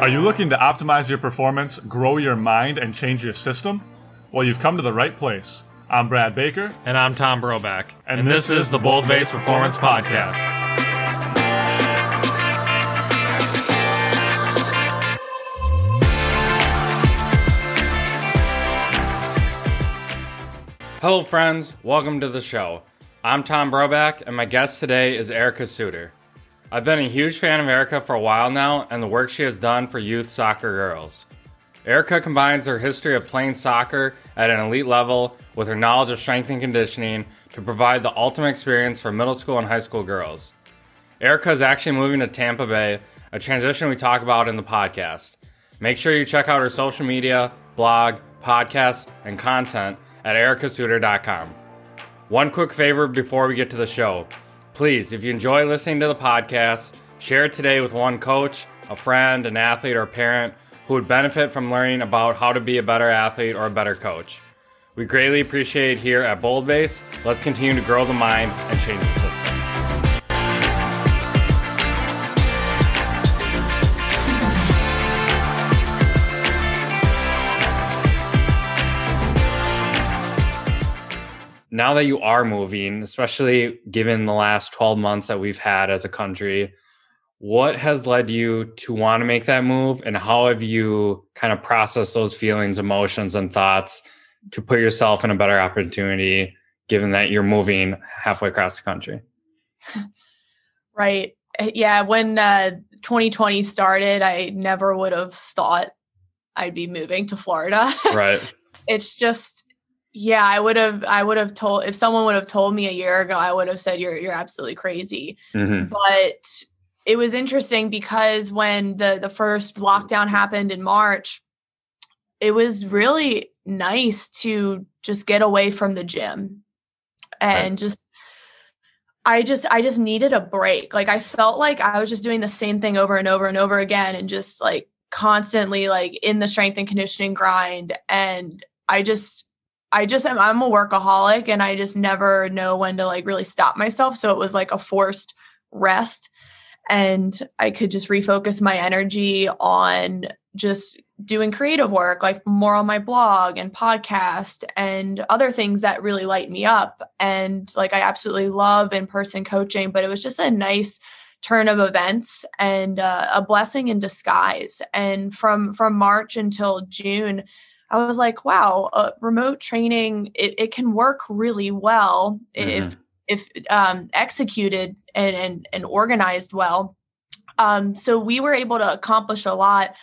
Are you looking to optimize your performance, grow your mind, and change your system? Well, you've come to the right place. I'm Brad Baker. And I'm Tom Broback. And, this, is the Bold Base Performance Podcast. Hello, friends. Welcome to the show. I'm Tom Broback, and my guest today is Erica Suter. I've been a huge fan of Erica for a while now and the work she has done for youth soccer girls. Erica combines her history of playing soccer at an elite level with her knowledge of strength and conditioning to provide the ultimate experience for middle school and high school girls. Erica is actually moving to Tampa Bay, a transition we talk about in the podcast. Make sure you check out her social media, blog, podcast, and content at ericasuter.com. One quick favor before we get to the show. Please, if you enjoy listening to the podcast, share it today with one coach, a friend, an athlete, or parent who would benefit from learning about how to be a better athlete or a better coach. We greatly appreciate it here at Bold Base. Let's continue to grow the mind and change the system. Now that you are moving, especially given the last 12 months that we've had as a country, what has led you to want to make that move and how have you kind of processed those feelings, emotions, and thoughts to put yourself in a better opportunity given that you're moving halfway across the country? Right. Eh, yeah. When uh, 2020 started, I never would have thought I'd be moving to Florida. Right. it's just yeah, I would have I would have told if someone would have told me a year ago, I would have said you're you're absolutely crazy. Mm-hmm. But it was interesting because when the the first lockdown happened in March, it was really nice to just get away from the gym and right. just I just I just needed a break. Like I felt like I was just doing the same thing over and over and over again and just like constantly like in the strength and conditioning grind and I just I just am I'm a workaholic and I just never know when to like really stop myself. So it was like a forced rest. And I could just refocus my energy on just doing creative work, like more on my blog and podcast and other things that really light me up. And like I absolutely love in person coaching, but it was just a nice turn of events and uh, a blessing in disguise. And from from March until June, I was like, wow, uh, remote training it, it, can work really well mm-hmm. if if um, executed and, and and organized well. Um, so we were able to accomplish a lot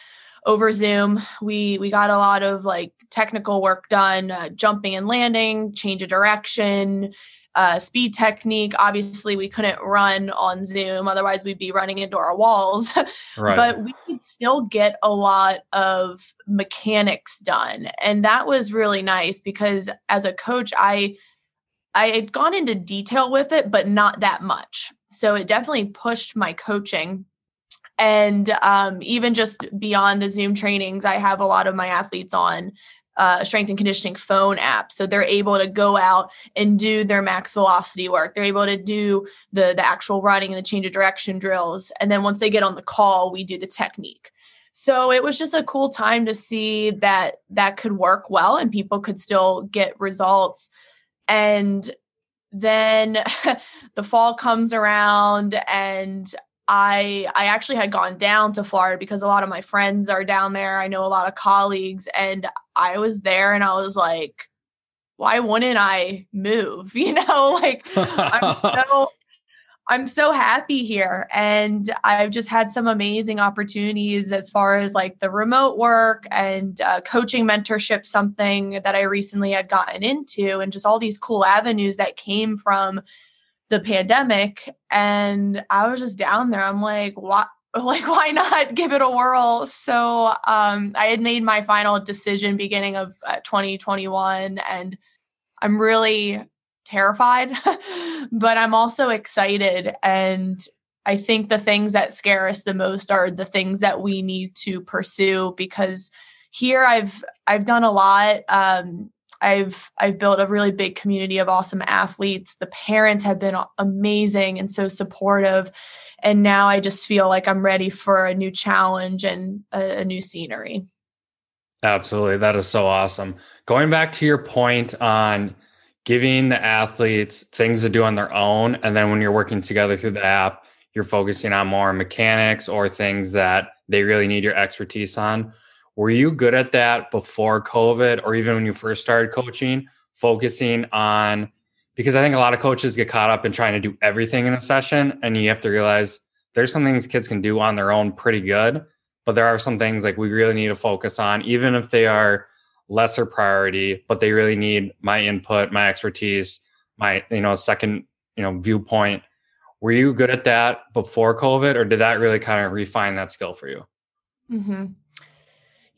over Zoom. We we got a lot of like technical work done, uh, jumping and landing, change of direction, uh, speed technique. Obviously, we couldn't run on Zoom, otherwise, we'd be running into our walls. Right. but we still get a lot of mechanics done. And that was really nice because as a coach, I I had gone into detail with it, but not that much. So it definitely pushed my coaching. And um, even just beyond the Zoom trainings, I have a lot of my athletes on uh, strength and conditioning phone app. So they're able to go out and do their max velocity work. They're able to do the, the actual running and the change of direction drills. And then once they get on the call, we do the technique. So it was just a cool time to see that that could work well and people could still get results. And then the fall comes around and I I actually had gone down to Florida because a lot of my friends are down there. I know a lot of colleagues and I was there and I was like why wouldn't I move? You know, like I'm so I'm so happy here and I've just had some amazing opportunities as far as like the remote work and uh, coaching mentorship something that I recently had gotten into and just all these cool avenues that came from the pandemic and I was just down there. I'm like, what? Like, why not give it a whirl? So, um, I had made my final decision beginning of uh, 2021, and I'm really terrified, but I'm also excited. And I think the things that scare us the most are the things that we need to pursue because here I've I've done a lot. Um, I've I've built a really big community of awesome athletes. The parents have been amazing and so supportive. And now I just feel like I'm ready for a new challenge and a, a new scenery. Absolutely. That is so awesome. Going back to your point on giving the athletes things to do on their own. And then when you're working together through the app, you're focusing on more mechanics or things that they really need your expertise on. Were you good at that before COVID or even when you first started coaching, focusing on? Because I think a lot of coaches get caught up in trying to do everything in a session, and you have to realize there's some things kids can do on their own pretty good, but there are some things like we really need to focus on, even if they are lesser priority, but they really need my input, my expertise, my you know second you know viewpoint. Were you good at that before COVID, or did that really kind of refine that skill for you? Mm-hmm.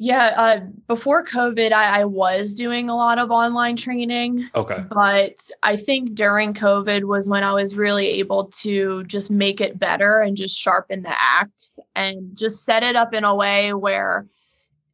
Yeah, uh, before COVID, I, I, was doing a lot of online training. Okay. But I think during COVID was when I was really able to just make it better and just sharpen the axe and just set it up in a way where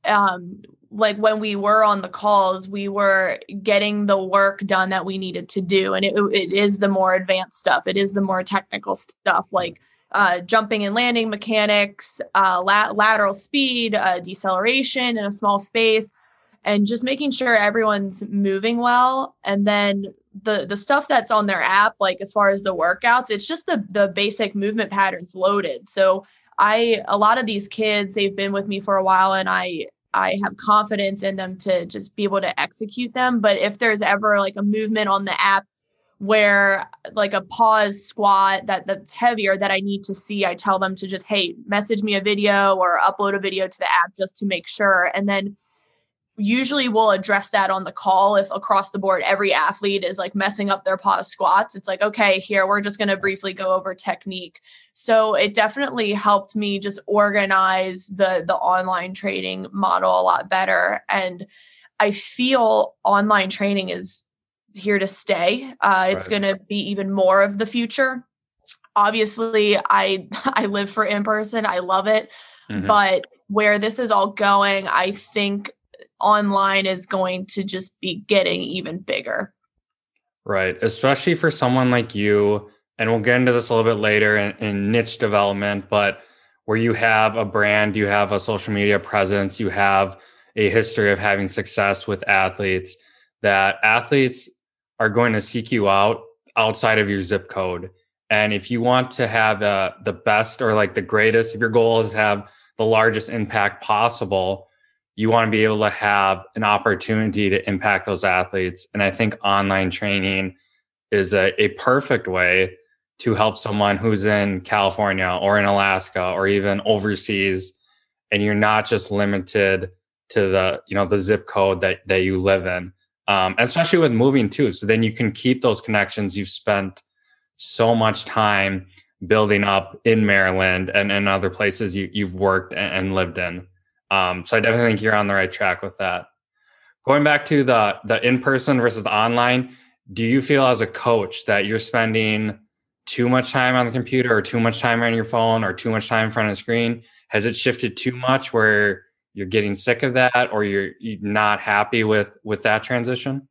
um, like when we were on the calls, we were getting the work done that we needed to do. And it, it is the more advanced stuff, it is the more technical stuff like uh, jumping and landing mechanics, uh, la- lateral speed, uh, deceleration in a small space, and just making sure everyone's moving well. And then the the stuff that's on their app, like as far as the workouts, it's just the the basic movement patterns loaded. So I a lot of these kids, they've been with me for a while, and I I have confidence in them to just be able to execute them. But if there's ever like a movement on the app where like a pause squat that that's heavier that I need to see, I tell them to just hey, message me a video or upload a video to the app just to make sure. And then usually we'll address that on the call if across the board every athlete is like messing up their pause squats. It's like okay here we're just going to briefly go over technique. So it definitely helped me just organize the the online training model a lot better. And i feel online training is here to stay uh, it's right. going to be even more of the future obviously i i live for in person i love it Mm-hmm. But where this is all going, I think online is going to just be getting even bigger. Right. Especially for someone like you, and we'll get into this a little bit later in, in niche development, but where you have a brand, you have a social media presence, you have a history of having success with athletes, that athletes are going to seek you out outside of your zip code. And if you want to have uh, the best or like the greatest, if your goal is to have the largest impact possible, you want to be able to have an opportunity to impact those athletes. And I think online training is a, a perfect way to help someone who's in California or in Alaska or even overseas. And you're not just limited to the, you know, the zip code that, that you live in. Um, especially with moving too. So then you can keep those connections you've spent so much time building up in Maryland and, and other places you, you've worked and, and lived in. Um, so I definitely think you're on the right track with that. Going back to the the in person versus online, do you feel as a coach that you're spending too much time on the computer or too much time on your phone or too much time in front of the screen? Has it shifted too much where you're getting sick of that or you're, you're not happy with with that transition?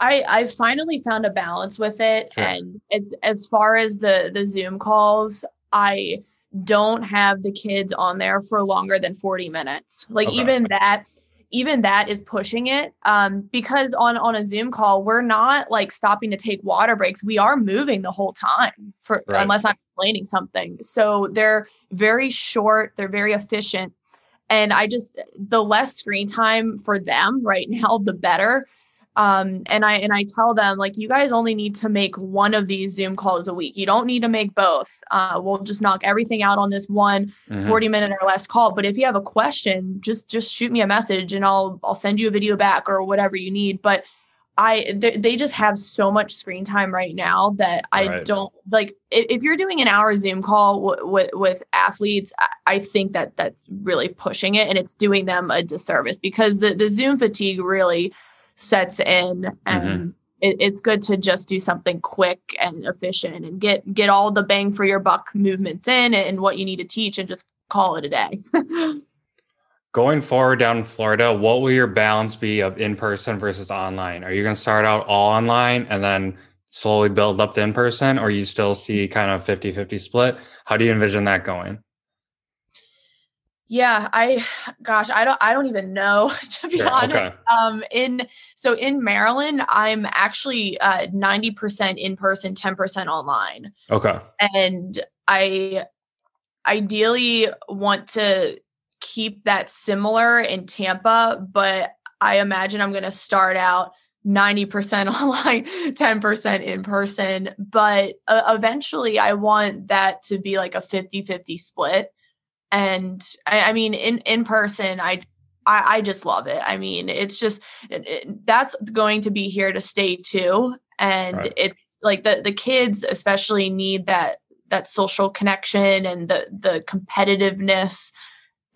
I I finally found a balance with it, sure. and as as far as the the Zoom calls, I don't have the kids on there for longer than 40 minutes. Like okay. even that even that is pushing it um, because on on a zoom call we're not like stopping to take water breaks we are moving the whole time for right. unless i'm explaining something so they're very short they're very efficient and i just the less screen time for them right now the better. Um, and i and i tell them like you guys only need to make one of these zoom calls a week. You don't need to make both. Uh, we'll just knock everything out on this one mm-hmm. 40 minute or less call. But if you have a question just just shoot me a message and i'll i'll send you a video back or whatever you need. But I they, they just have so much screen time right now that I right. don't like. If, if, you're doing an hour Zoom call w- with with athletes, I, I think that that's really pushing it and it's doing them a disservice because the the Zoom fatigue really sets in and mm-hmm. it, it's good to just do something quick and efficient and get get all the bang for your buck movements in and what you need to teach and just call it a day going forward down in Florida, what will your balance be of in person versus online? Are you going to start out all online and then slowly build up to in person, or you still see kind of 50 50 split? How do you envision that going? Yeah, I gosh, I don't I don't even know to be sure, honest. Okay. Um in so in Maryland, I'm actually uh 90% in person, 10% online. Okay. And I ideally want to keep that similar in Tampa, but I imagine I'm going to start out 90% online, 10% in person. But uh, eventually, I want that to be like a 50 50 split. And I, I mean, in, in person, I, I, I just love it. I mean, it's just it, it, that's going to be here to stay too. And right. it's like the the kids especially need that that social connection and the the competitiveness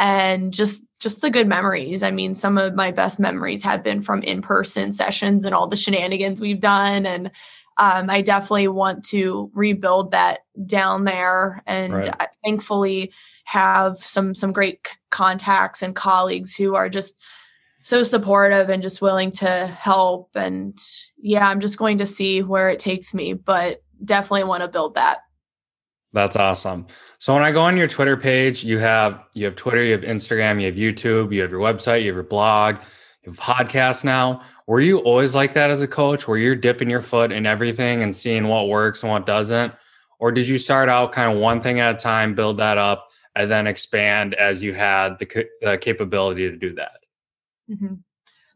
and just just the good memories. I mean, some of my best memories have been from in-person sessions and all the shenanigans we've done and um, I definitely want to rebuild that down there, and right. Thankfully have some some great c- contacts and colleagues who are just so supportive and just willing to help. And yeah, I'm just going to see where it takes me, but definitely want to build that. That's awesome. So when I go on your Twitter page, you have you have Twitter, you have Instagram, you have YouTube, you have your website, you have your blog, you have a podcast now. Were you always like that as a coach where you're dipping your foot in everything and seeing what works and what doesn't? Or did you start out kind of one thing at a time, build that up, and then expand as you had the, the capability to do that? Mm-hmm.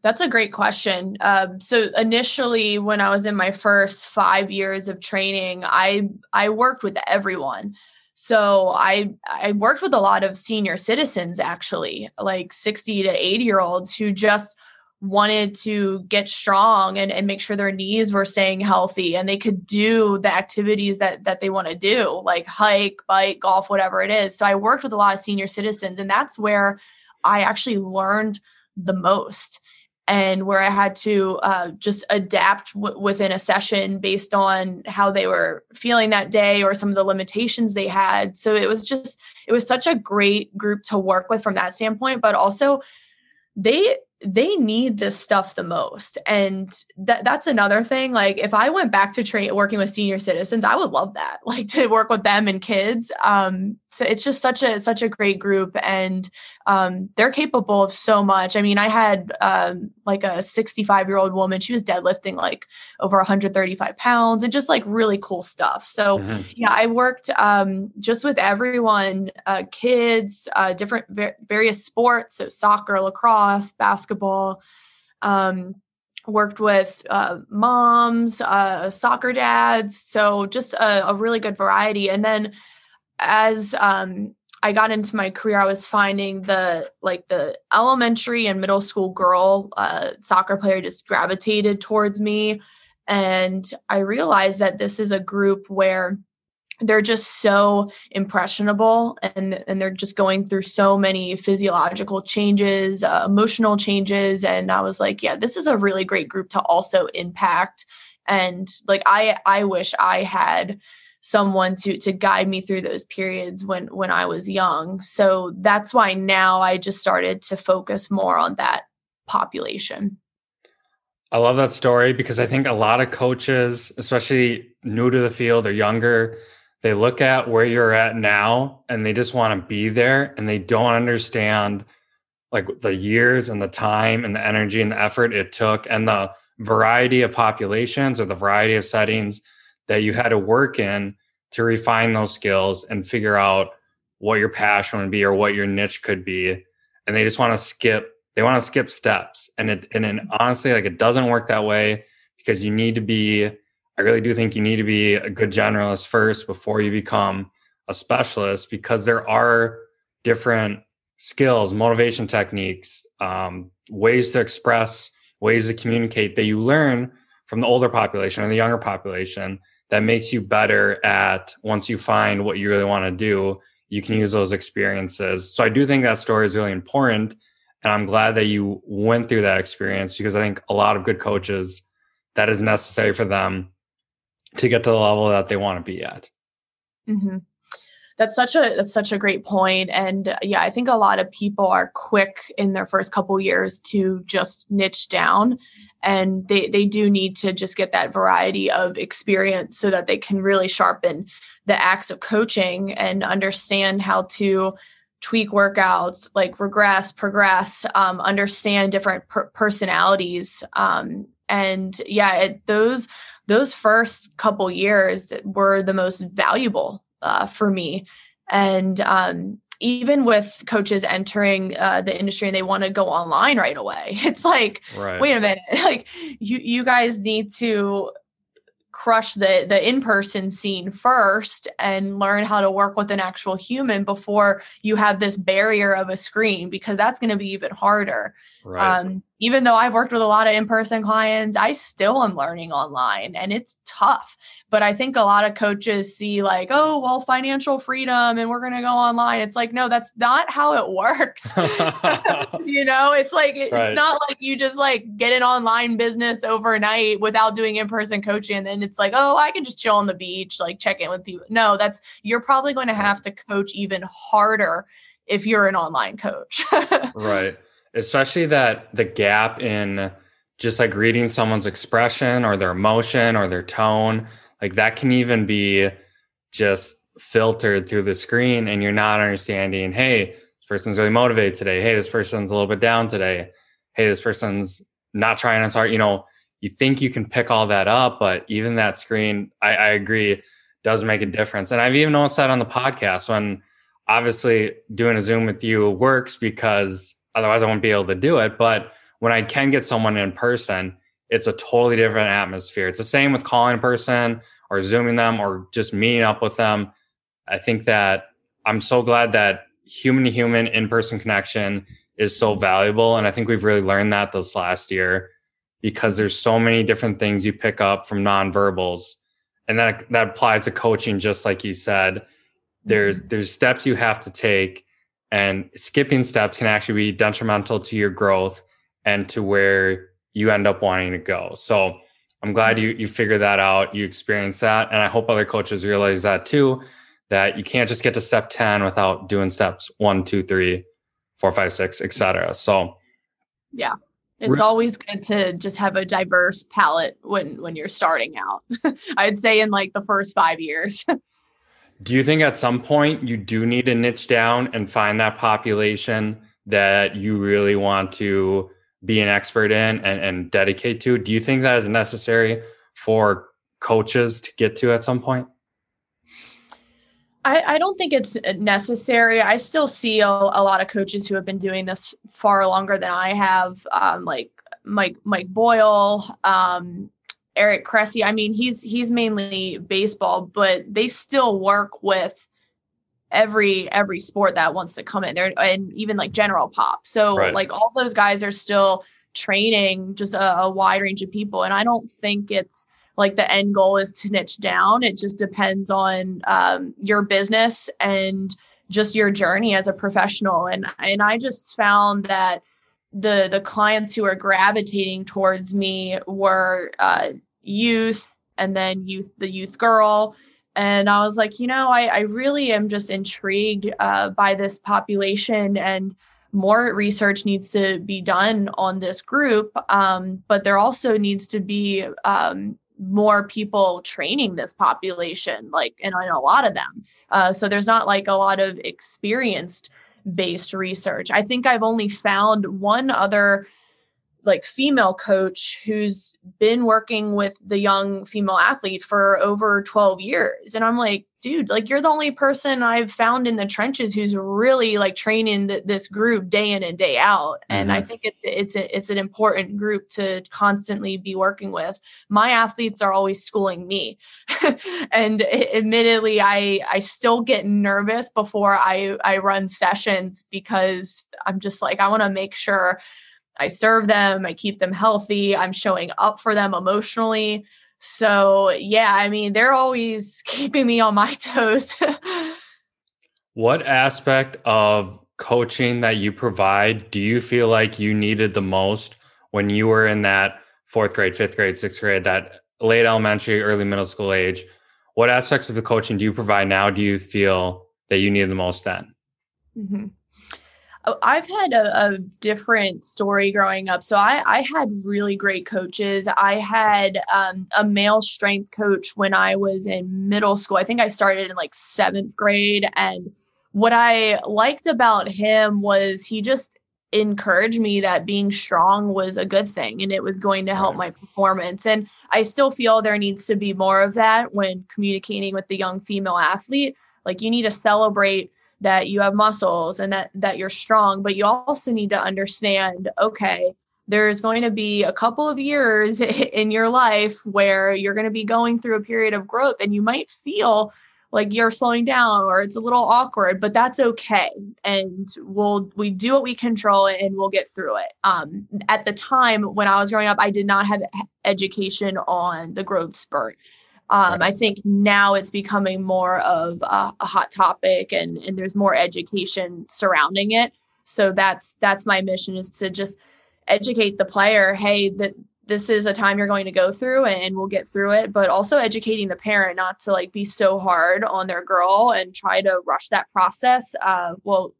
That's a great question. Um, so initially, when I was in my first five years of training, I I worked with everyone. So I I worked with a lot of senior citizens, actually, like sixty to eighty year olds who just wanted to get strong and, and make sure their knees were staying healthy and they could do the activities that that they want to do like hike bike golf whatever it is so i worked with a lot of senior citizens and that's where i actually learned the most and where I had to uh, just adapt w- within a session based on how they were feeling that day or some of the limitations they had. So it was just, it was such a great group to work with from that standpoint, but also they they need this stuff the most and that that's another thing like if i went back to train working with senior citizens i would love that like to work with them and kids um so it's just such a such a great group and um they're capable of so much i mean i had um like a 65 year old woman she was deadlifting like over 135 pounds and just like really cool stuff so mm-hmm. yeah i worked um just with everyone uh kids uh different various sports so soccer lacrosse basketball basketball. Um, worked with uh, moms, uh, soccer dads, so just a, a, really good variety. And then as um, I got into my career, I was finding the like the elementary and middle school girl uh, soccer player just gravitated towards me, and I realized that this is a group where they're just so impressionable and and they're just going through so many physiological changes uh, emotional changes. And i was like yeah this is a really great group to also impact. And like i i wish i had someone to to guide me through those periods when when i was young. So that's why now i just started to focus more on that population. I love that story because i think a lot of coaches especially new to the field or younger they look at where you're at now and they just want to be there and they don't understand like the years and the time and the energy and the effort it took and the variety of populations or the variety of settings that you had to work in to refine those skills and figure out what your passion would be or what your niche could be. And they just want to skip they want to skip steps. And it and honestly like it doesn't work that way because you need to be I really do think you need to be a good generalist first before you become a specialist because there are different skills, motivation techniques, um, ways to express, ways to communicate that you learn from the older population or the younger population that makes you better at once you find what you really want to do, you can use those experiences. So I do think that story is really important. And I'm glad that you went through that experience because I think a lot of good coaches, that is necessary for them to get to the level that they want to be at. Mm-hmm. That's such a that's such a great point and yeah i think a lot of people are quick in their first couple years to just niche down and they they do need to just get that variety of experience so that they can really sharpen the axe of coaching and understand how to tweak workouts like regress progress um, understand different per- personalities um, and yeah it, those those first couple years were the most valuable uh, for me. And um, even with coaches entering uh, the industry and they want to go online right away, it's like, right. wait a minute, like you you guys need to crush the the in-person scene first and learn how to work with an actual human before you have this barrier of a screen because that's going to be even harder right. um, even though I've worked with a lot of in person clients, I still am learning online and it's tough. But I think a lot of coaches see, like, oh, well, financial freedom and we're going to go online. It's like, no, that's not how it works. you know, it's like, it, right. it's not like you just like get an online business overnight without doing in person coaching. And then it's like, oh, I can just chill on the beach, like check in with people. No, that's, you're probably going to have to coach even harder if you're an online coach. right especially that the gap in just like reading someone's expression or their emotion or their tone like that can even be just filtered through the screen and you're not understanding hey this person's really motivated today. Hey this person's a little bit down today. Hey this person's not trying as hard. You know you think you can pick all that up but even that screen i, I agree does make a difference. And i've even noticed that on the podcast when obviously doing a zoom with you works because Otherwise, I won't be able to do it. But when I can get someone in person, it's a totally different atmosphere. It's the same with calling a person or zooming them or just meeting up with them. I think that I'm so glad that human to human in person connection is so valuable. And I think we've really learned that this last year because there's so many different things you pick up from nonverbals. And that that applies to coaching, just like you said. There's mm-hmm. there's steps you have to take and skipping steps can actually be detrimental to your growth and to where you end up wanting to go. So I'm glad you you figured that out, you experienced that, and I hope other coaches realize that too. That you can't just get to step 10 without doing steps one, two, three, four, five, six, etc. So yeah. It's always good to just have a diverse palette when when you're starting out. I'd say in like the first five years. Do you think at some point you do need to niche down and find that population that you really want to be an expert in and, and dedicate to? Do you think that is necessary for coaches to get to at some point? I, I don't think it's necessary. I still see a, a, lot of coaches who have been doing this far longer than I have, um, like Mike Mike Boyle, um, Eric Cressey. I mean, he's he's mainly baseball, but they still work with every every sport that wants to come in there and even like general pop. So right. like all those guys are still training just a, a wide range of people. And I don't think it's like the end goal is to niche down. It just depends on um, your business and just your journey as a professional. And and I just found that the the clients who are gravitating towards me were uh, youth and then youth the youth girl. And i was like you know i, I really am just intrigued uh, by this population and more research needs to be done on this group. Um, but there also needs to be um, more people training this population like and, and a lot of them. Uh, so there's not like a lot of experienced based research. I think I've only found one other like female coach who's been working with the young female athlete for over 12 years. And i'm like dude like you're the only person i've found in the trenches who's really like training th- this group day in and day out. And mm-hmm. i think it's it's a, it's an important group to constantly be working with. My athletes are always schooling me. And admittedly i i still get nervous before i i run sessions because i'm just like i want to make sure I serve them, I keep them healthy, I'm showing up for them emotionally. So, yeah, I mean, they're always keeping me on my toes. what aspect of coaching that you provide do you feel like you needed the most when you were in that fourth grade, fifth grade, sixth grade, that late elementary, early middle school age? What aspects of the coaching do you provide now do you feel that you needed the most then? Mm-hmm. Oh, I've had a, a, different story growing up. So I, I had really great coaches. I had um, a male strength coach when I was in middle school. I think I started in like seventh grade. And what I liked about him was he just encouraged me that being strong was a good thing and it was going to help my performance. And I still feel there needs to be more of that when communicating with the young female athlete. Like you need to celebrate that you have muscles and that that you're strong but you also need to understand okay there's going to be a couple of years in your life where you're going to be going through a period of growth and you might feel like you're slowing down or it's a little awkward but that's okay. And we'll we do what we control and we'll get through it. Um, at the time when i was growing up i did not have education on the growth spurt um, I think now it's becoming more of a, a, hot topic and, and there's more education surrounding it. So that's that's my mission is to just educate the player, hey, that this is a time you're going to go through and we'll get through it, but also educating the parent not to like be so hard on their girl and try to rush that process. Uh, well,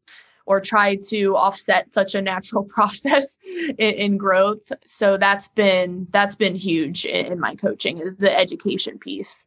or try to offset such a natural process in, in growth. So that's been that's been huge in, in my coaching is the education piece.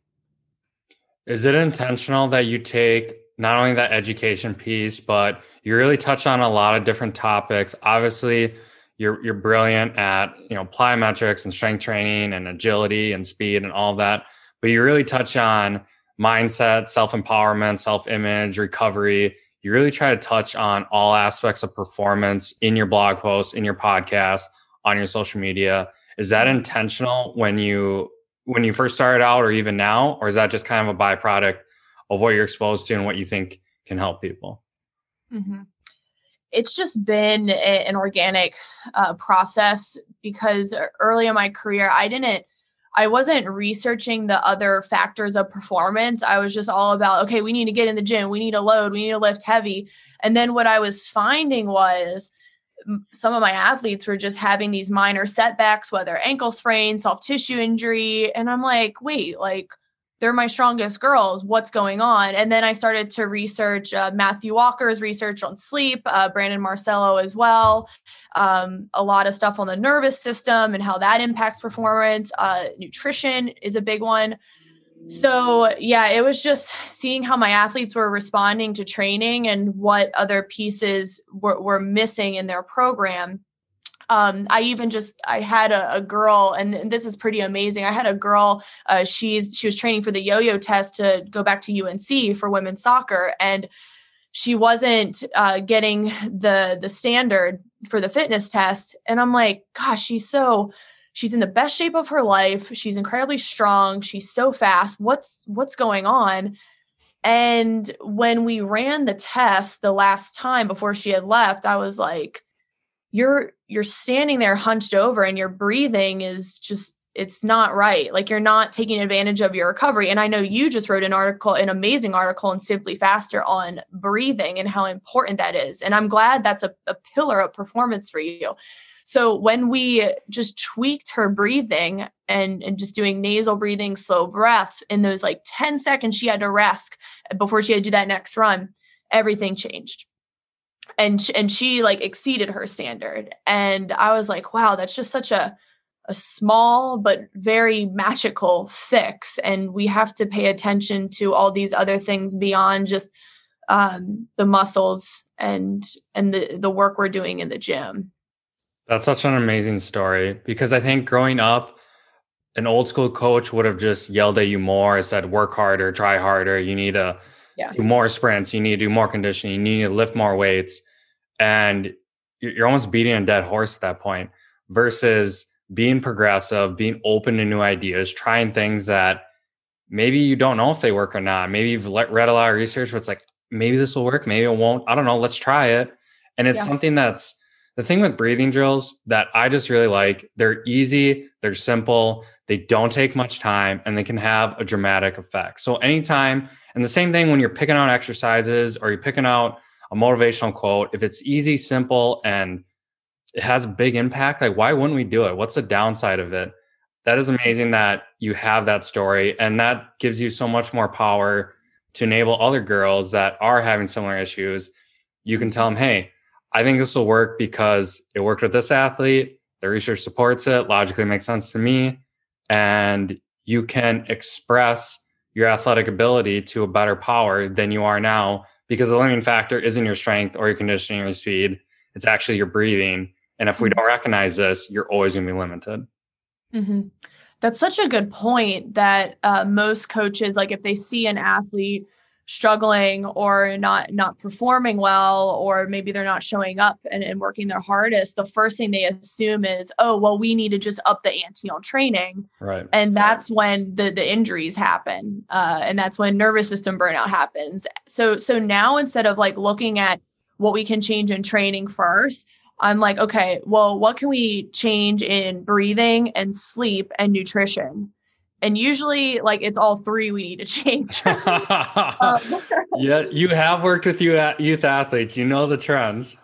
Is it intentional that you take not only that education piece, but you really touch on a lot of different topics? Obviously, you're you're brilliant at you know plyometrics and strength training and agility and speed and all that, but you really touch on mindset, self empowerment, self image, recovery, you really try to touch on all aspects of performance in your blog posts, in your podcast, on your social media. Is that intentional when you when you first started out or even now or is that just kind of a byproduct of what you're exposed to and what you think can help people? Mm-hmm. It's just been a, an organic uh, process because early in my career, I didn't I wasn't researching the other factors of performance. I was just all about, okay, we need to get in the gym, we need to load, we need to lift heavy. And then what I was finding was some of my athletes were just having these minor setbacks, whether ankle sprain, soft tissue injury. And I'm like, wait, like, they're my strongest girls. What's going on? And then I started to research uh, Matthew Walker's research on sleep, uh, Brandon Marcello as well, um, a lot of stuff on the nervous system and how that impacts performance. Uh, nutrition is a big one. So, yeah, it was just seeing how my athletes were responding to training and what other pieces were, were missing in their program um, I even just I had a, a girl, and this is pretty amazing. I had a girl. Uh, she's she was training for the yo-yo test to go back to UNC for women's soccer, and she wasn't uh, getting the the standard for the fitness test. And I'm like, gosh, she's so she's in the best shape of her life. She's incredibly strong. She's so fast. What's what's going on? And when we ran the test the last time before she had left, I was like, you're you're standing there hunched over and your breathing is just it's not right. Like you're not taking advantage of your recovery. And i know you just wrote an article an amazing article in SimpliFaster on breathing and how important that is. And i'm glad that's a, a pillar of performance for you. So when we just tweaked her breathing and, and just doing nasal breathing slow breaths in those like 10 seconds she had to rest before she had to do that next run everything changed and and she like exceeded her standard. And i was like wow that's just such a a small but very magical fix and we have to pay attention to all these other things beyond just um, the muscles and and the the work we're doing in the gym. That's such an amazing story because i think growing up an old school coach would have just yelled at you more said work harder try harder you need to yeah. do more sprints, you need to do more conditioning, you need to lift more weights. And you're almost beating a dead horse at that point versus being progressive, being open to new ideas, trying things that maybe you don't know if they work or not. Maybe you've read a lot of research but it's like, maybe this will work, maybe it won't. I don't know. Let's try it. And it's yeah. something that's the thing with breathing drills that I just really like, they're easy, they're simple, they don't take much time, and they can have a dramatic effect. So, anytime, and the same thing when you're picking out exercises or you're picking out a motivational quote, if it's easy, simple, and it has a big impact, like why wouldn't we do it? What's the downside of it? That is amazing that you have that story, and that gives you so much more power to enable other girls that are having similar issues. You can tell them, hey, I think this will work because it worked with this athlete. The research supports it, logically makes sense to me. And you can express your athletic ability to a better power than you are now because the limiting factor isn't your strength or your conditioning or your speed. It's actually your breathing. And if we mm-hmm. don't recognize this, you're always going to be limited. Mm-hmm. That's such a good point that uh, most coaches, like if they see an athlete struggling or not not performing well or maybe they're not showing up and, and working their hardest the first thing they assume is oh well we need to just up the ante on training. Right. And that's when the the injuries happen uh, and that's when nervous system burnout happens. So so now instead of like looking at what we can change in training first i'm like okay well what can we change in breathing and sleep and nutrition and usually like it's all three we need to change. Um, yeah you have worked with you youth athletes. You know the trends.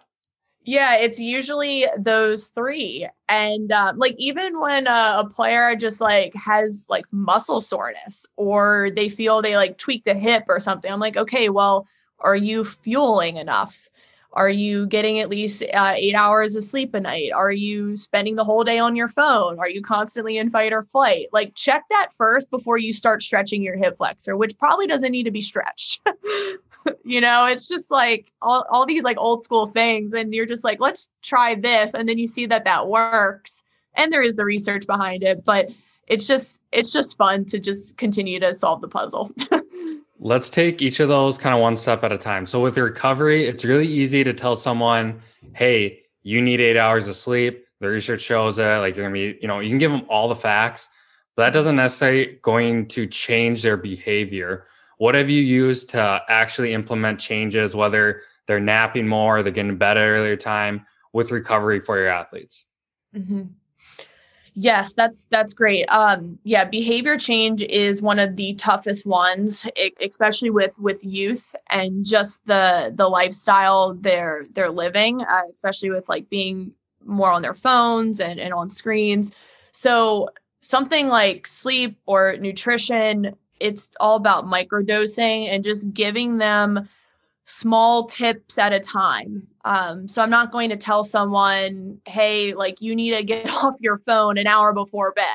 Yeah it's usually those three. And uh, like even when uh, a player just like has like muscle soreness or they feel they like tweak the hip or something i'm like okay well are you fueling enough are you getting at least uh, eight hours of sleep a night? Are you spending the whole day on your phone? Are you constantly in fight or flight? Like, check that first before you start stretching your hip flexor, which probably doesn't need to be stretched. you know, it's just like all, all these like old school things. And you're just like, let's try this. And then you see that that works. And there is the research behind it. But it's just, it's just fun to just continue to solve the puzzle. Let's take each of those kind of one step at a time. So with recovery, it's really easy to tell someone, "Hey, you need 8 hours of sleep." The research shows that like you're to be, you know, you can give them all the facts, but that doesn't necessarily going to change their behavior. What have you used to actually implement changes whether they're napping more, they're getting better earlier time with recovery for your athletes? Mm-hmm. Yes, that's that's great. Um, yeah, behavior change is one of the toughest ones, especially with with youth and just the the lifestyle they're they're living, uh, especially with like being more on their phones and, and on screens. So something like sleep or nutrition, it's all about microdosing and just giving them small tips at a time. Um, so I'm not going to tell someone, hey, like you need to get off your phone an hour before bed.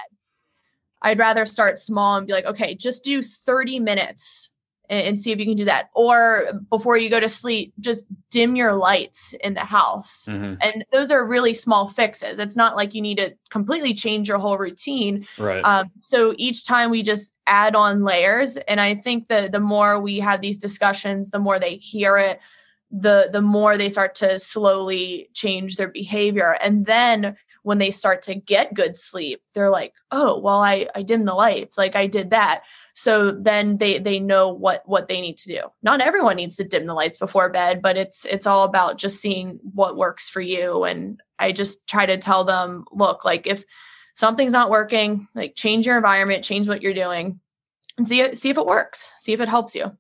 I'd rather start small and be like, okay, just do 30 minutes and, and, see if you can do that. Or before you go to sleep, just dim your lights in the house. Mm-hmm. And those are really small fixes. It's not like you need to completely change your whole routine. Right. Um, so each time we just add on layers. And I think that the more we have these discussions, the more they hear it the the more they start to slowly change their behavior and then when they start to get good sleep they're like oh well i i dimmed the lights like i did that so then they they know what what they need to do. Not everyone needs to dim the lights before bed but it's it's all about just seeing what works for you. And i just try to tell them look like if something's not working like change your environment change what you're doing and see see if it works see if it helps you.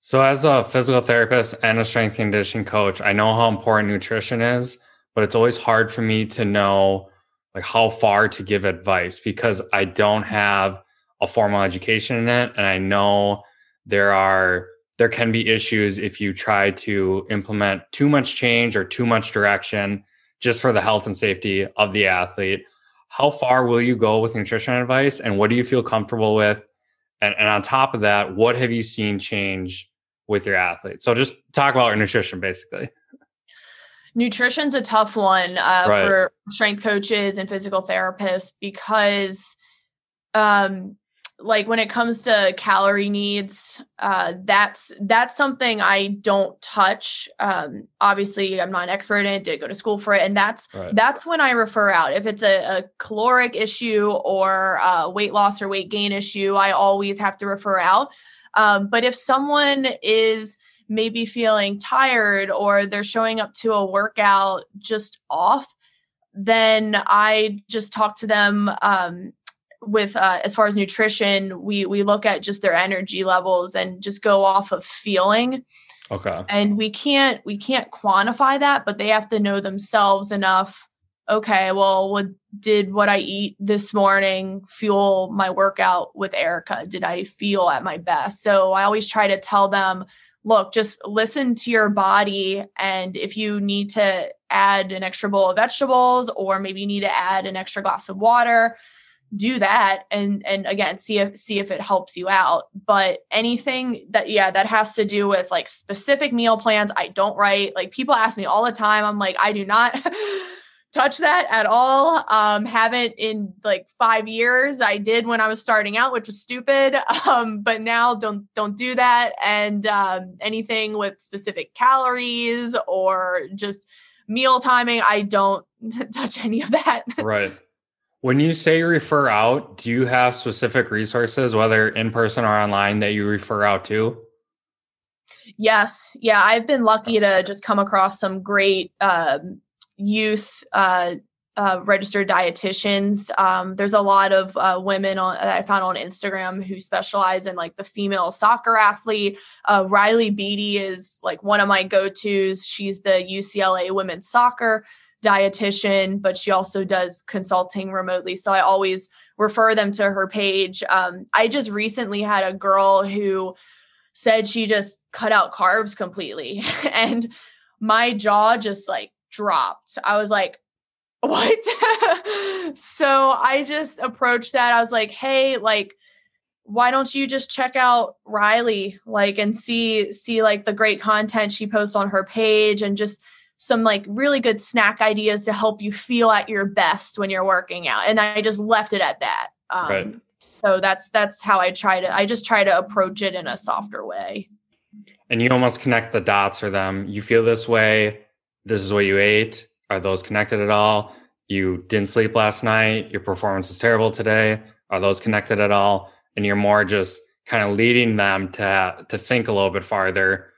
So as a physical therapist and a strength conditioning coach i know how important nutrition is but it's always hard for me to know like how far to give advice because i don't have a formal education in it. And i know there are there can be issues if you try to implement too much change or too much direction just for the health and safety of the athlete. How far will you go with nutrition advice? And what do you feel comfortable with? And, and on top of that what have you seen change with your athletes so just talk about your nutrition basically. Nutrition's a tough one uh, right. for strength coaches and physical therapists because um, like when it comes to calorie needs uh, that's that's something i don't touch. Um, obviously i'm not an expert in it did go to school for it and that's right. that's when i refer out. If it's a, a caloric issue or weight loss or weight gain issue i always have to refer out. Um, but if someone is maybe feeling tired or they're showing up to a workout just off then i just talk to them um, with uh, as far as nutrition, we we look at just their energy levels and just go off of feeling. Okay. And we can't we can't quantify that, but they have to know themselves enough okay, well, what did what I eat this morning fuel my workout with Erica? Did I feel at my best? So I always try to tell them, look, just listen to your body. And if you need to add an extra bowl of vegetables or maybe you need to add an extra glass of water, do that and and again see if see if it helps you out but anything that yeah that has to do with like specific meal plans i don't write like people ask me all the time i'm like i do not touch that at all. Um, haven't in like five years. I did when I was starting out, which was stupid. Um, but now don't don't do that. And um, anything with specific calories or just meal timing, I don't touch any of that. right. When you say refer out, do you have specific resources, whether in person or online, that you refer out to? Yes. Yeah. I've been lucky to just come across some great um, youth uh, uh, registered dietitians. Um, there's a lot of uh, women on, that I found on Instagram who specialize in like the female soccer athlete. Uh, Riley Beatty is like one of my go tos. She's the UCLA women's soccer dietitian, but she also does consulting remotely. So I always refer them to her page. Um, I just recently had a girl who said she just cut out carbs completely. and my jaw just like dropped. I was like, what? so I just approached that. I was like, hey, like, why don't you just check out Riley, like, and see, see like the great content she posts on her page and just some like really good snack ideas to help you feel at your best when you're working out. And I just left it at that. Um, right. So that's, that's how I try to, I just try to approach it in a softer way. And you almost connect the dots for them. You feel this way this is what you ate. Are those connected at all? You didn't sleep last night. Your performance is terrible today. Are those connected at all? And you're more just kind of leading them to to think a little bit farther.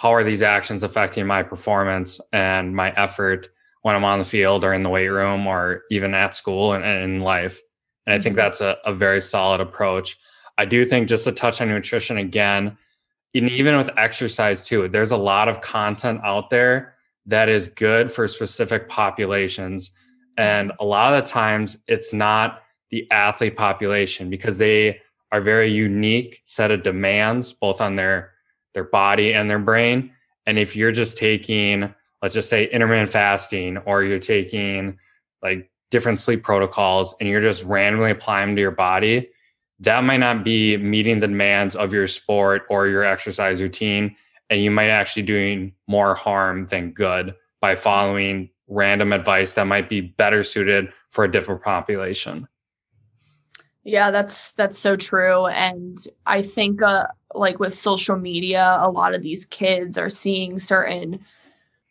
How are these actions affecting my performance and my effort when I'm on the field or in the weight room or even at school and, and in life? And I think mm-hmm. that's a, a very solid approach. I do think just to touch on nutrition again, and even with exercise too, there's a lot of content out there that is good for specific populations. And a lot of the times it's not the athlete population because they are very unique set of demands both on their their body and their brain. And if you're just taking, let's just say intermittent fasting, or you're taking like different sleep protocols and you're just randomly applying them to your body, that might not be meeting the demands of your sport or your exercise routine. And you might actually doing more harm than good by following random advice that might be better suited for a different population. Yeah that's that's so true. And i think uh, like with social media a lot of these kids are seeing certain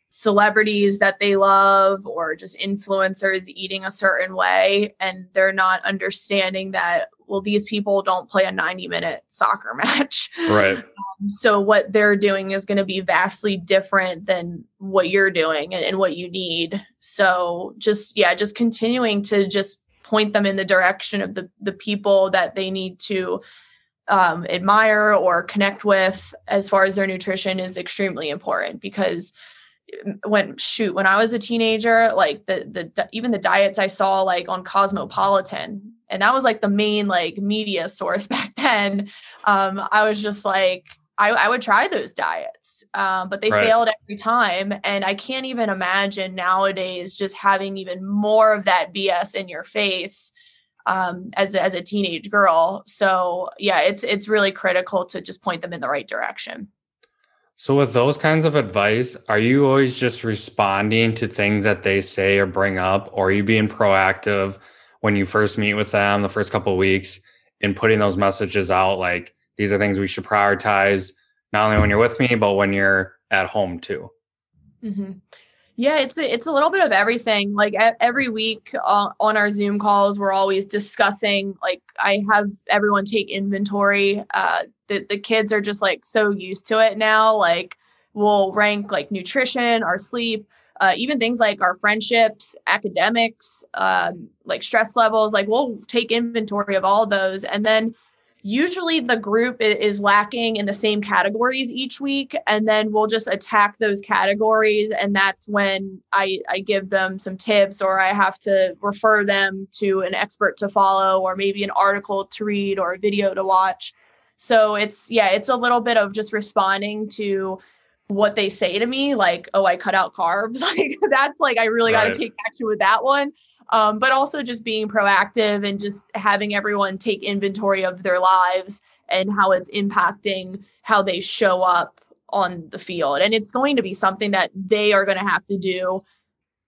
celebrities that they love or just influencers eating a certain way and they're not understanding that well these people don't play a 90 minute soccer match. Right. Um, so what they're doing is going to be vastly different than what you're doing and, and what you need. So just yeah just continuing to just point them in the direction of the the people that they need to um, admire or connect with as far as their nutrition is extremely important because when shoot when i was a teenager like the the even the diets i saw like on cosmopolitan and that was like the main like media source back then um i was just like i, I would try those diets um, but they right. failed every time and i can't even imagine nowadays just having even more of that bs in your face um, as, as a teenage girl so yeah it's it's really critical to just point them in the right direction so, with those kinds of advice, are you always just responding to things that they say or bring up, or are you being proactive when you first meet with them the first couple of weeks in putting those messages out? Like, these are things we should prioritize, not only when you're with me, but when you're at home too. Mm-hmm. Yeah, it's a, it's a little bit of everything. Like every week uh, on our Zoom calls, we're always discussing. Like I have everyone take inventory. Uh, the, the kids are just like so used to it now. Like we'll rank like nutrition, our sleep, uh, even things like our friendships, academics, um, like stress levels. Like we'll take inventory of all those, and then usually the group is lacking in the same categories each week and then we'll just attack those categories and that's when I, I give them some tips or i have to refer them to an expert to follow or maybe an article to read or a video to watch. So it's yeah it's a little bit of just responding to what they say to me like oh i cut out carbs. Like that's like i really right. got to take action with that one um, but also just being proactive and just having everyone take inventory of their lives and how it's impacting how they show up on the field. And it's going to be something that they are going to have to do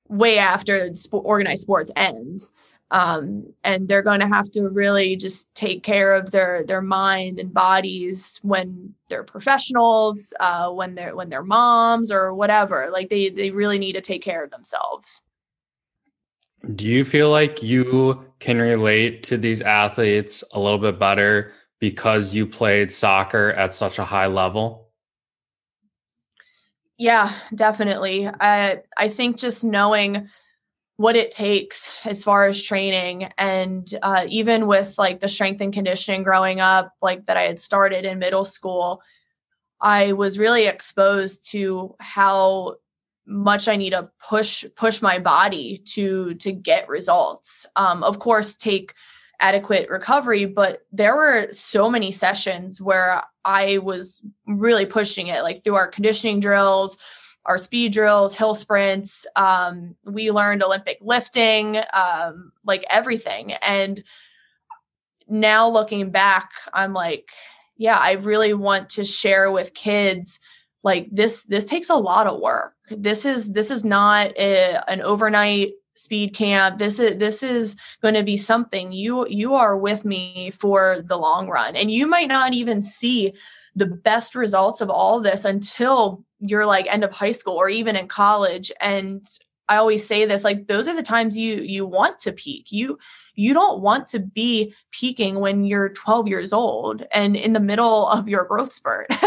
way after sport, organized sports ends. Um, and they're going to have to really just take care of their their mind and bodies when they're professionals, uh, when they're when they're moms or whatever. Like they they really need to take care of themselves. Do you feel like you can relate to these athletes a little bit better because you played soccer at such a high level? Yeah, definitely. I I think just knowing what it takes as far as training and uh, even with like the strength and conditioning growing up like that i had started in middle school i was really exposed to how much I need to push push my body to to get results. Um, of course, take adequate recovery, but there were so many sessions where I was really pushing it, like through our conditioning drills, our speed drills, hill sprints. Um, we learned Olympic lifting, um, like everything. And now looking back, I'm like, yeah, I really want to share with kids like this this takes a lot of work. This is this is not a, an overnight speed camp. This is this is going to be something you you are with me for the long run. And you might not even see the best results of all of this until you're like end of high school or even in college. And i always say this like those are the times you you want to peak. You you don't want to be peaking when you're 12 years old and in the middle of your growth spurt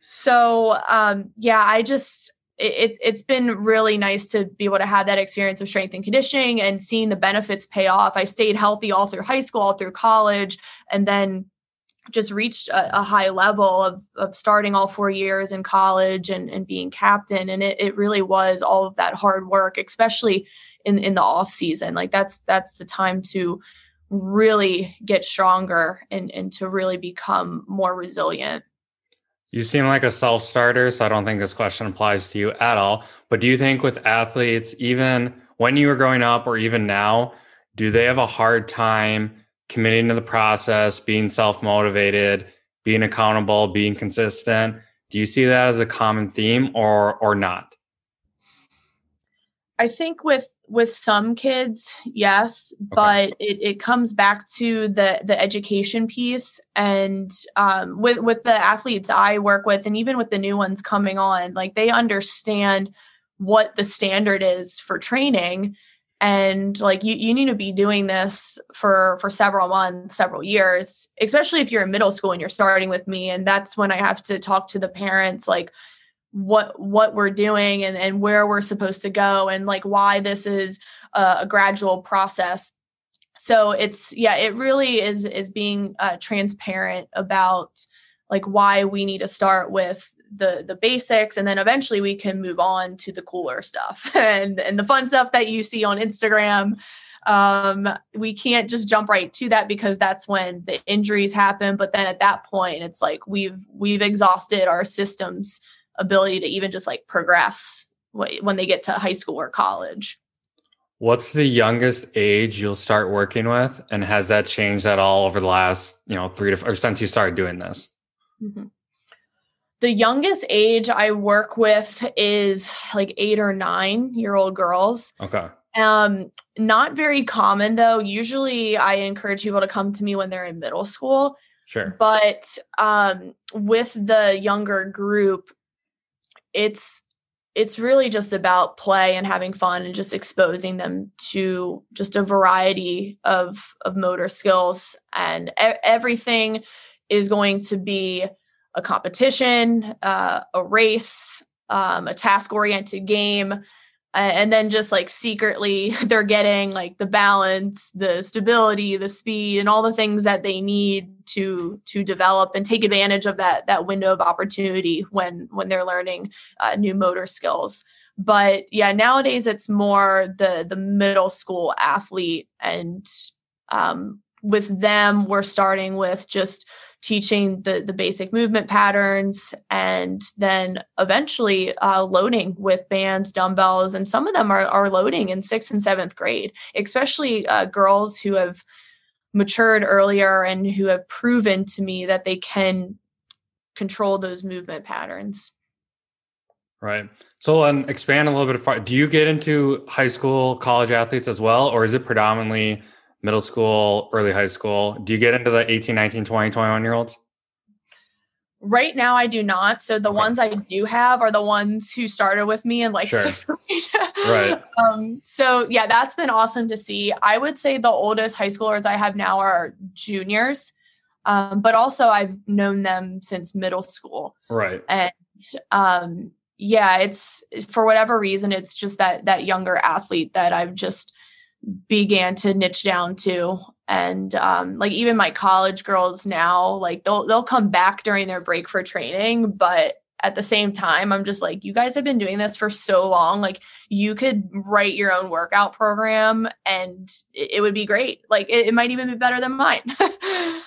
so um yeah i just it, it's been really nice to be able to have that experience of strength and conditioning and seeing the benefits pay off. I stayed healthy all through high school, all through college, and then just reached a, a, high level of, of starting all four years in college and, and being captain. And it, it really was all of that hard work, especially in, in the off season. Like that's, that's the time to really get stronger and, and to really become more resilient. You seem like a self starter, so I don't think this question applies to you at all. But do you think with athletes, even when you were growing up or even now, do they have a hard time committing to the process, being self motivated, being accountable, being consistent? Do you see that as a common theme or or not? I think with with some kids yes okay. but it, it comes back to the the education piece and um, with with the athletes i work with and even with the new ones coming on like they understand what the standard is for training and like you, you need to be doing this for for several months several years especially if you're in middle school and you're starting with me and that's when i have to talk to the parents like what what we're doing and, and where we're supposed to go and like why this is a, a gradual process. So it's yeah it really is is being uh, transparent about like why we need to start with the the basics and then eventually we can move on to the cooler stuff and and the fun stuff that you see on instagram. Um we can't just jump right to that because that's when the injuries happen but then at that point it's like we've we've exhausted our systems ability to even just like progress when they get to high school or college. What's the youngest age you'll start working with, and has that changed at all over the last, you know, three to or since you started doing this? Mm-hmm. The youngest age I work with is like eight or nine year old girls. Okay. Um, not very common though. Usually, I encourage people to come to me when they're in middle school. Sure. But um, with the younger group, it's it's really just about play and having fun and just exposing them to just a variety of of motor skills. And e- everything is going to be a competition uh, a race um, a task oriented game and then just like secretly they're getting like the balance the stability the speed and all the things that they need to to develop and take advantage of that that window of opportunity when when they're learning uh, new motor skills. But yeah nowadays it's more the the middle school athlete and um, with them we're starting with just teaching the the basic movement patterns and then eventually uh, loading with bands dumbbells and some of them are, are loading in sixth and seventh grade especially uh, girls who have matured earlier and who have proven to me that they can control those movement patterns. Right. So and expand a little bit do you get into high school college athletes as well or is it predominantly middle school, early high school. Do you get into the 18, 19, 20, 21 year olds? Right now, I do not. So the okay. ones I do have are the ones who started with me in like sure. sixth grade. right. Um, so yeah, that's been awesome to see. I would say the oldest high schoolers I have now are juniors, um, but also I've known them since middle school. Right. And um, yeah, it's for whatever reason, it's just that that younger athlete that I've just began to niche down to. And um, like even my college girls now like they'll they'll come back during their break for training but at the same time i'm just like you guys have been doing this for so long like you could write your own workout program and it, it would be great. Like it, it, might even be better than mine.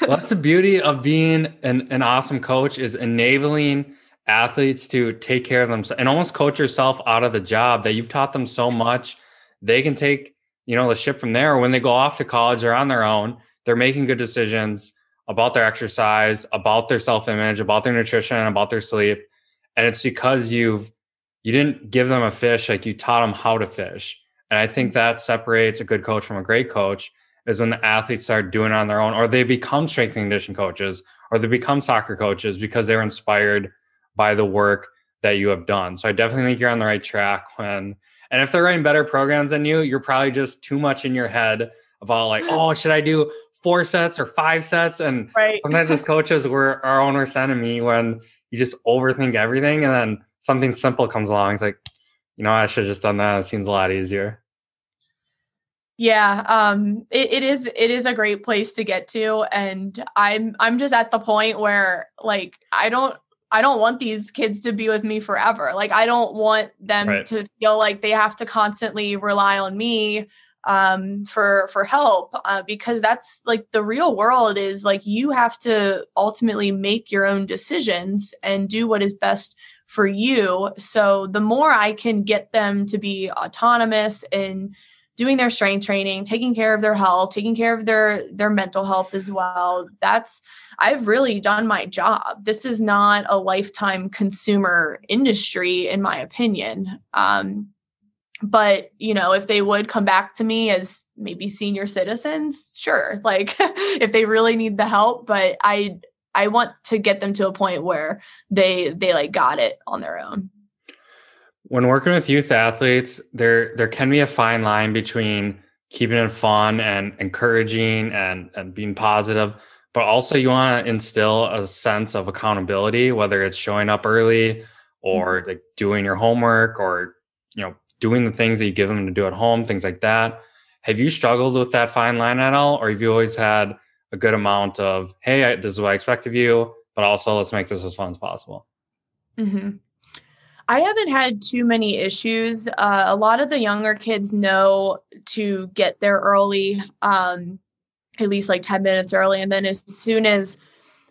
Well, that's the beauty of being an, an awesome coach is enabling athletes to take care of themselves and almost coach yourself out of the job that you've taught them so much. They can take you know the ship from there. When they go off to college they're on their own. They're making good decisions about their exercise about their self-image about their nutrition about their sleep. And it's because you've you didn't give them a fish like you taught them how to fish. And i think that separates a good coach from a great coach is when the athletes start doing it on their own or they become strength and condition coaches or they become soccer coaches because they're inspired by the work that you have done. So I definitely think you're on the right track when and if they're writing better programs than you, you're probably just too much in your head about like, oh, should I do four sets or five sets? And right. sometimes as coaches, we're our own worst enemy when you just overthink everything and then something simple comes along. It's like, you know, I should have just done that. It seems a lot easier. Yeah, um, it, it is it is a great place to get to. And I'm I'm just at the point where like I don't I don't want these kids to be with me forever. Like I don't want them right. to feel like they have to constantly rely on me um, for for help uh, because that's like the real world is like you have to ultimately make your own decisions and do what is best for you. So the more I can get them to be autonomous and doing their strength training, taking care of their health, taking care of their their mental health as well. That's I've really done my job. This is not a lifetime consumer industry in my opinion. Um, but you know, if they would come back to me as maybe senior citizens, sure. Like if they really need the help, but I I want to get them to a point where they they like got it on their own when working with youth athletes, there there can be a fine line between keeping it fun and encouraging and, and being positive, but also you want to instill a sense of accountability, whether it's showing up early or mm-hmm. like doing your homework or you know doing the things that you give them to do at home, things like that. Have you struggled with that fine line at all, or have you always had a good amount of, hey, I, this is what I expect of you, but also let's make this as fun as possible? Mm-hmm. I haven't had too many issues. Uh, a lot of the younger kids know to get there early, um, at least like 10 minutes early. And then as soon as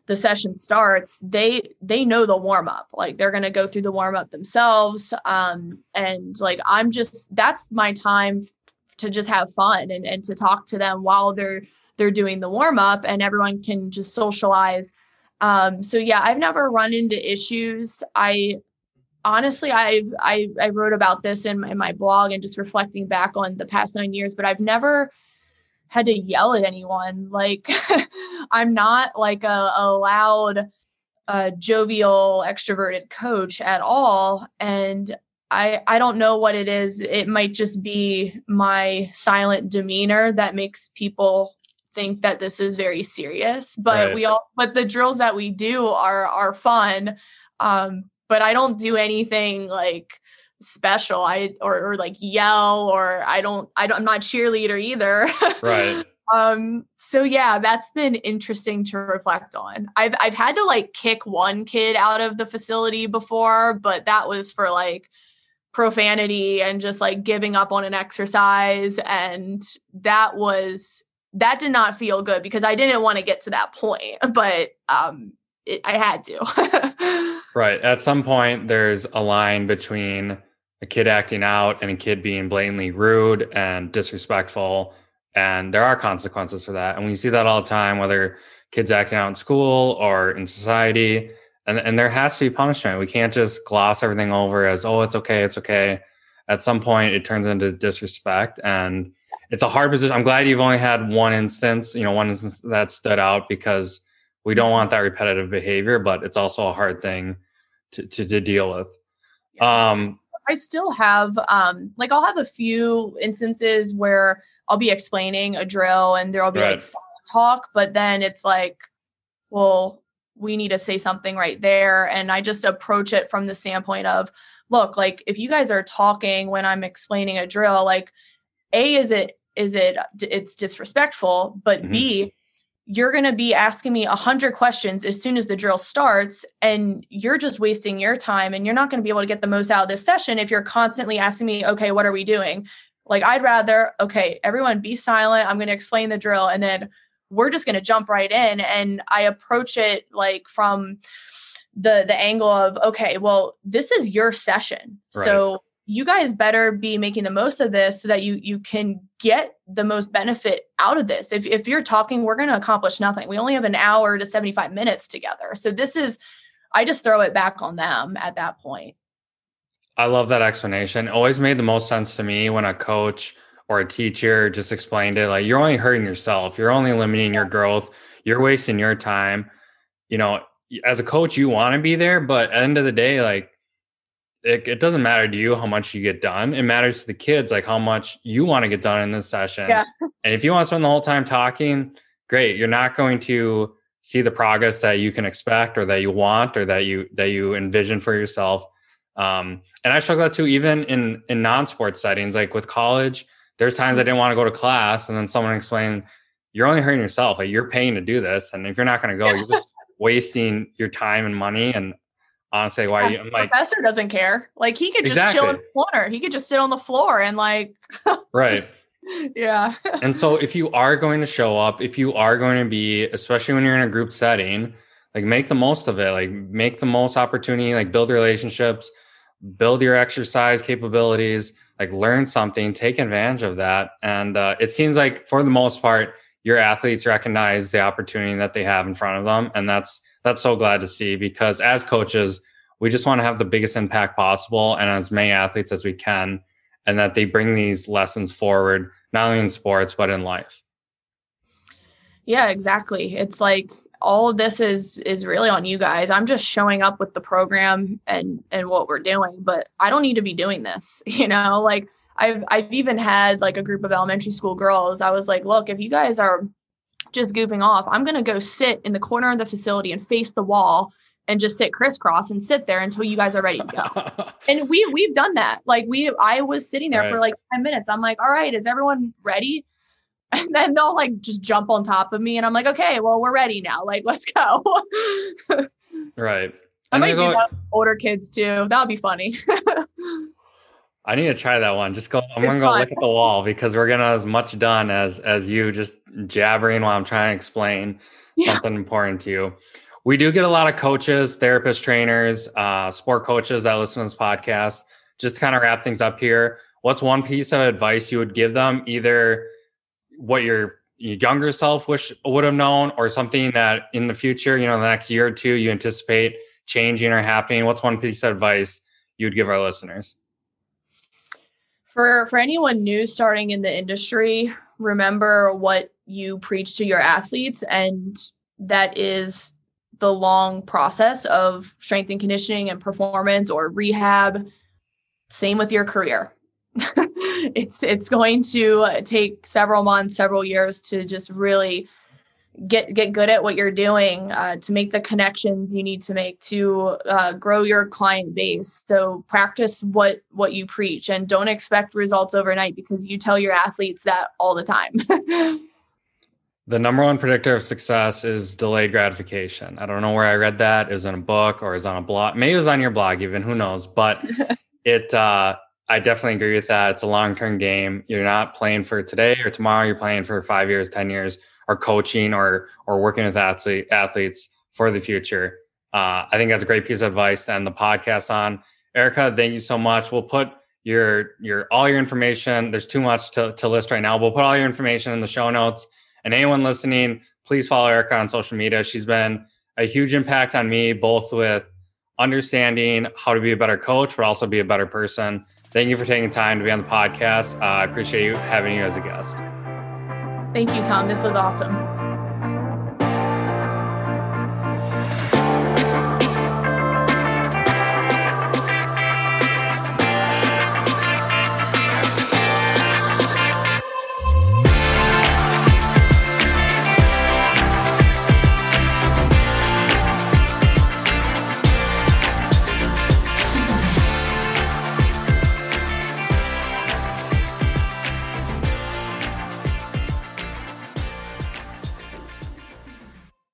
the session starts, they they know the warm up. Like they're gonna go through the warm up themselves. Um, and like I'm just that's my time to just have fun and, and to talk to them while they're they're doing the warm up and everyone can just socialize. Um, so yeah, I've never run into issues. I honestly i've I, I wrote about this in my, in my blog and just reflecting back on the past nine years but i've never had to yell at anyone. Like i'm not like a, a loud uh, jovial extroverted coach at all. And i i don't know what it is. It might just be my silent demeanor that makes people think that this is very serious. But right. we all but the drills that we do are are fun. Um but I don't do anything like special. I or, or like yell or I don't I don't I'm not cheerleader either. Right. um so yeah, that's been interesting to reflect on. I've I've had to like kick one kid out of the facility before, but that was for like profanity and just like giving up on an exercise and that was that did not feel good because I didn't want to get to that point, but um it, I had to. right. At some point there's a line between a kid acting out and a kid being blatantly rude and disrespectful and there are consequences for that and we see that all the time whether kids acting out in school or in society and, and there has to be punishment. We can't just gloss everything over as oh it's okay it's okay. At some point it turns into disrespect and it's a hard position. I'm glad you've only had one instance you know one instance that stood out because we don't want that repetitive behavior but it's also a hard thing to, to, to deal with um I still have um like I'll have a few instances where I'll be explaining a drill and there'll be right. like talk, but then it's like, well, we need to say something right there. And I just approach it from the standpoint of, look, like if you guys are talking when I'm explaining a drill, like A, is it is it it's disrespectful, but mm-hmm. B, you're going to be asking me a hundred questions as soon as the drill starts and you're just wasting your time and you're not going to be able to get the most out of this session if you're constantly asking me okay what are we doing like i'd rather okay everyone be silent i'm going to explain the drill and then we're just going to jump right in and i approach it like from the the angle of okay well this is your session right. so you guys better be making the most of this so that you you can get the most benefit out of this. If if you're talking, we're going to accomplish nothing. We only have an hour to 75 minutes together. So this is I just throw it back on them at that point. I love that explanation. Always made the most sense to me when a coach or a teacher just explained it like you're only hurting yourself. You're only limiting your growth. You're wasting your time. You know, as a coach you want to be there, but at the end of the day like it, it, doesn't matter to you how much you get done. It matters to the kids, like how much you want to get done in this session. Yeah. And if you want to spend the whole time talking, great. You're not going to see the progress that you can expect or that you want or that you that you envision for yourself. Um, and I struggle that too, even in in non-sports settings, like with college. There's times I didn't want to go to class, and then someone explained, "You're only hurting yourself. Like you're paying to do this, and if you're not going to go, you're just wasting your time and money." And honestly why yeah, I'm like professor doesn't care. Like he could just exactly. chill in the corner. He could just sit on the floor and like right. Just, yeah. and so if you are going to show up, if you are going to be, especially when you're in a group setting, like make the most of it. Like make the most opportunity, like build relationships, build your exercise capabilities, like learn something, take advantage of that. And uh, it seems like for the most part, your athletes recognize the opportunity that they have in front of them. And that's that's so glad to see because as coaches, we just want to have the biggest impact possible and as many athletes as we can, and that they bring these lessons forward, not only in sports, but in life. Yeah, exactly. It's like all of this is is really on you guys. I'm just showing up with the program and and what we're doing, but I don't need to be doing this, you know? Like I've I've even had like a group of elementary school girls. I was like, "Look, if you guys are just goofing off. I'm going to go sit in the corner of the facility and face the wall and just sit crisscross and sit there until you guys are ready to go. and we we've done that. Like we I was sitting there right. for like 10 minutes. I'm like, "All right, is everyone ready?" And then they'll like just jump on top of me and I'm like, "Okay, well, we're ready now. Like, let's go." right. I might do that older kids too. That would be funny. I need to try that one. Just go. I'm gonna go look at the wall because we're gonna as much done as as you just jabbering while I'm trying to explain yeah. something important to you. We do get a lot of coaches, therapists, trainers, uh, sport coaches that listen to this podcast. Just to kind of wrap things up here. What's one piece of advice you would give them? Either what your younger self wish would have known, or something that in the future, you know, the next year or two, you anticipate changing or happening. What's one piece of advice you'd give our listeners? for for anyone new starting in the industry remember what you preach to your athletes and that is the long process of strength and conditioning and performance or rehab. Same with your career. It's it's going to take several months several years to just really get get good at what you're doing uh, to make the connections you need to make to uh, grow your client base. So practice what what you preach and don't expect results overnight because you tell your athletes that all the time. The number one predictor of success is delayed gratification. I don't know where i read that. It was in a book or it was on a blog. Maybe it was on your blog even. Who knows? But it uh I definitely agree with that. It's a long term game. You're not playing for today or tomorrow. You're playing for five years, 10 years or coaching or or working with athlete, athletes for the future. Uh, I think that's a great piece of advice to end the podcast on. Erica, thank you so much. We'll put your your all your information. There's too much to, to list right now. We'll put all your information in the show notes. And anyone listening, please follow Erica on social media. She's been a huge impact on me, both with understanding how to be a better coach, but also be a better person. Thank you for taking time to be on the podcast. Uh, I appreciate you having you as a guest. Thank you, Tom. This was awesome.